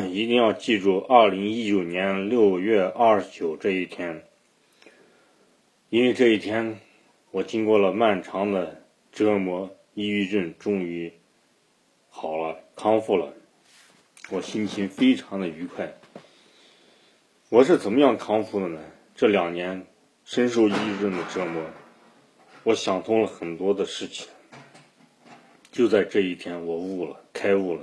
一定要记住二零一九年六月二十九这一天，因为这一天我经过了漫长的折磨，抑郁症终于好了，康复了，我心情非常的愉快。我是怎么样康复的呢？这两年深受抑郁症的折磨，我想通了很多的事情。就在这一天，我悟了，开悟了，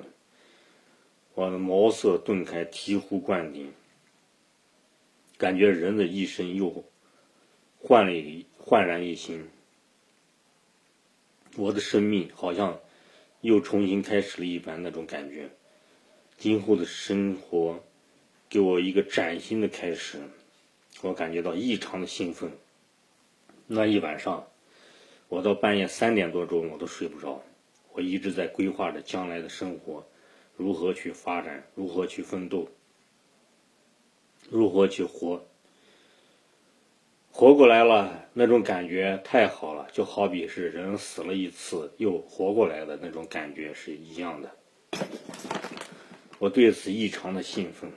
我的茅塞顿开，醍醐灌顶，感觉人的一生又焕了一焕然一新，我的生命好像又重新开始了一般那种感觉，今后的生活。给我一个崭新的开始，我感觉到异常的兴奋。那一晚上，我到半夜三点多钟我都睡不着，我一直在规划着将来的生活，如何去发展，如何去奋斗，如何去活，活过来了，那种感觉太好了，就好比是人死了一次又活过来的那种感觉是一样的。我对此异常的兴奋。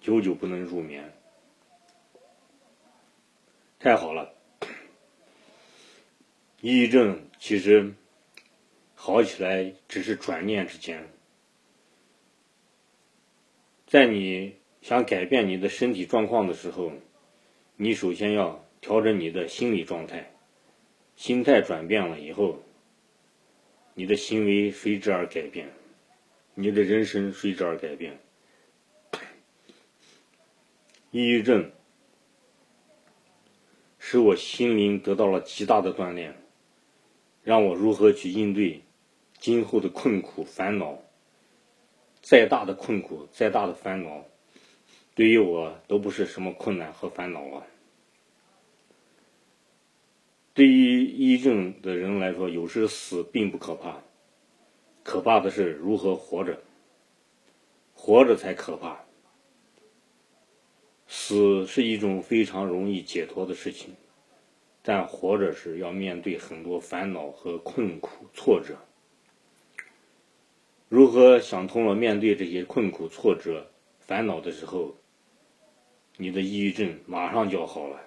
久久不能入眠，太好了！抑郁症其实好起来只是转念之间，在你想改变你的身体状况的时候，你首先要调整你的心理状态，心态转变了以后，你的行为随之而改变，你的人生随之而改变。抑郁症使我心灵得到了极大的锻炼，让我如何去应对今后的困苦烦恼。再大的困苦，再大的烦恼，对于我都不是什么困难和烦恼了。对于抑郁症的人来说，有时死并不可怕，可怕的是如何活着，活着才可怕。死是一种非常容易解脱的事情，但活着时要面对很多烦恼和困苦、挫折。如何想通了，面对这些困苦、挫折、烦恼的时候，你的抑郁症马上就要好了。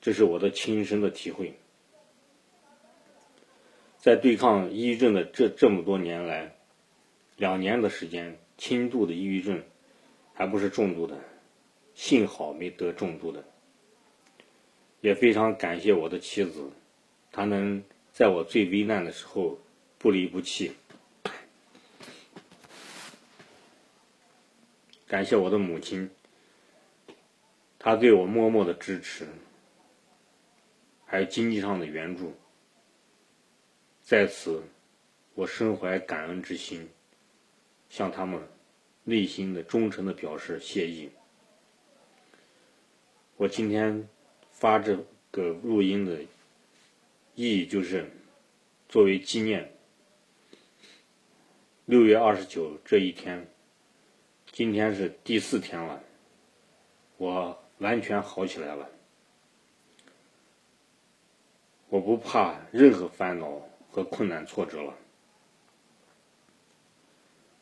这是我的亲身的体会。在对抗抑郁症的这这么多年来，两年的时间，轻度的抑郁症还不是重度的。幸好没得重度的，也非常感谢我的妻子，她能在我最危难的时候不离不弃。感谢我的母亲，她对我默默的支持，还有经济上的援助，在此我深怀感恩之心，向他们内心的忠诚的表示谢意。我今天发这个录音的意义就是，作为纪念六月二十九这一天，今天是第四天了，我完全好起来了，我不怕任何烦恼和困难挫折了，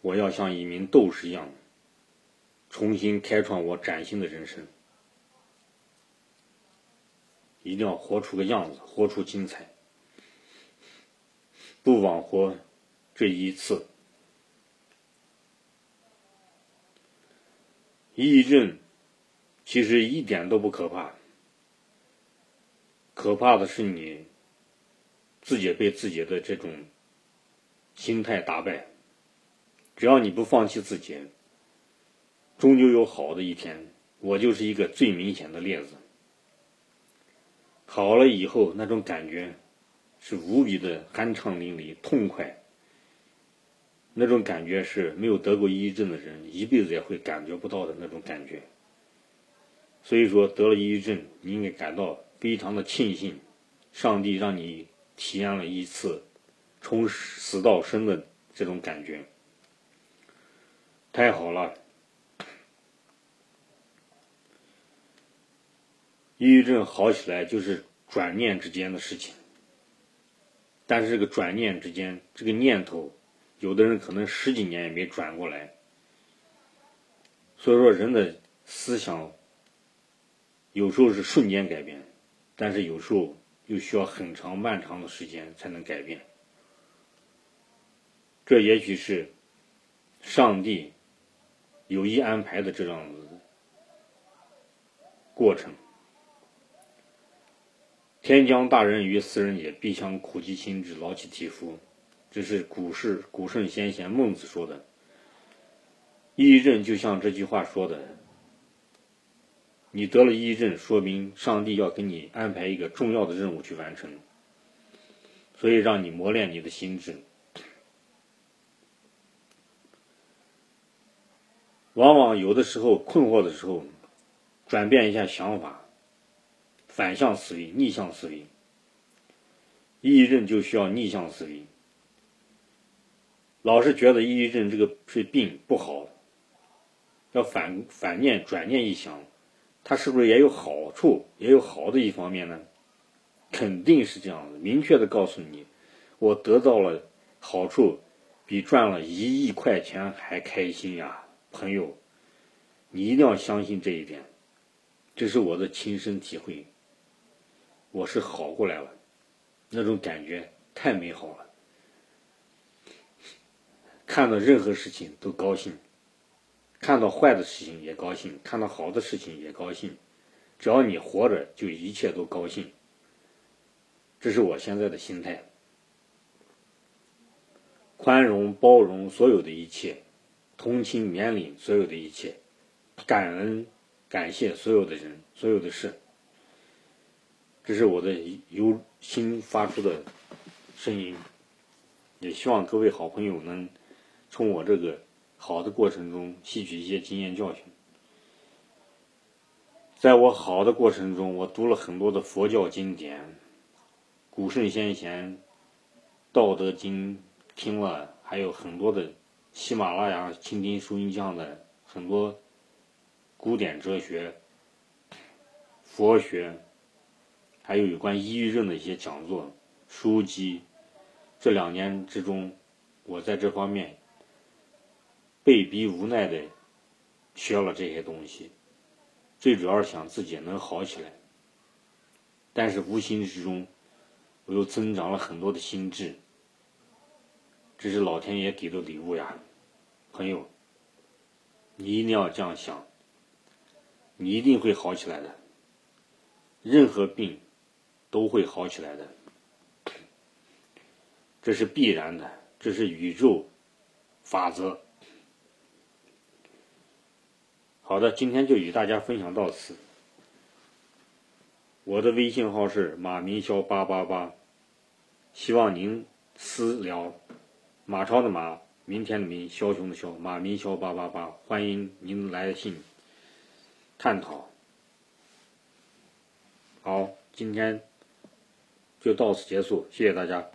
我要像一名斗士一样，重新开创我崭新的人生。一定要活出个样子，活出精彩，不枉活这一次。抑郁症其实一点都不可怕，可怕的是你自己被自己的这种心态打败。只要你不放弃自己，终究有好的一天。我就是一个最明显的例子。好了以后，那种感觉是无比的酣畅淋漓、痛快。那种感觉是没有得过抑郁症的人一辈子也会感觉不到的那种感觉。所以说，得了抑郁症，你应该感到非常的庆幸，上帝让你体验了一次从死到生的这种感觉，太好了。抑郁症好起来就是转念之间的事情，但是这个转念之间，这个念头有的人可能十几年也没转过来。所以说，人的思想有时候是瞬间改变，但是有时候又需要很长漫长的时间才能改变。这也许是上帝有意安排的这样子的过程。天将大任于斯人也，必先苦其心志，劳其体肤。这是古世古圣先贤孟子说的。抑郁症就像这句话说的，你得了抑郁症，说明上帝要给你安排一个重要的任务去完成，所以让你磨练你的心智。往往有的时候困惑的时候，转变一下想法，反向思维、逆向思维。抑郁症就需要逆向思维，老是觉得抑郁症这个是病不好。要反反念转念一想，它是不是也有好处，也有好的一方面呢？肯定是这样的。明确的告诉你，我得到了好处，比赚了一亿块钱还开心呀，朋友！你一定要相信这一点，这是我的亲身体会。我是好过来了，那种感觉太美好了，看到任何事情都高兴。看到坏的事情也高兴，看到好的事情也高兴，只要你活着，就一切都高兴。这是我现在的心态，宽容包容所有的一切，同情怜悯所有的一切，感恩感谢所有的人所有的事。这是我的由心发出的声音，也希望各位好朋友能从我这个。好的过程中吸取一些经验教训，在我好的过程中，我读了很多的佛教经典，古圣先贤，《道德经》听了，还有很多的喜马拉雅倾听收音上的很多古典哲学、佛学，还有有关抑郁症的一些讲座、书籍。这两年之中，我在这方面。被逼无奈的学了这些东西，最主要是想自己能好起来。但是无形之中，我又增长了很多的心智。这是老天爷给的礼物呀，朋友，你一定要这样想，你一定会好起来的。任何病都会好起来的，这是必然的，这是宇宙法则。好的，今天就与大家分享到此。我的微信号是马明霄八八八，希望您私聊。马超的马，明天的明，枭雄的枭，马明霄八八八，欢迎您来信探讨。好，今天就到此结束，谢谢大家。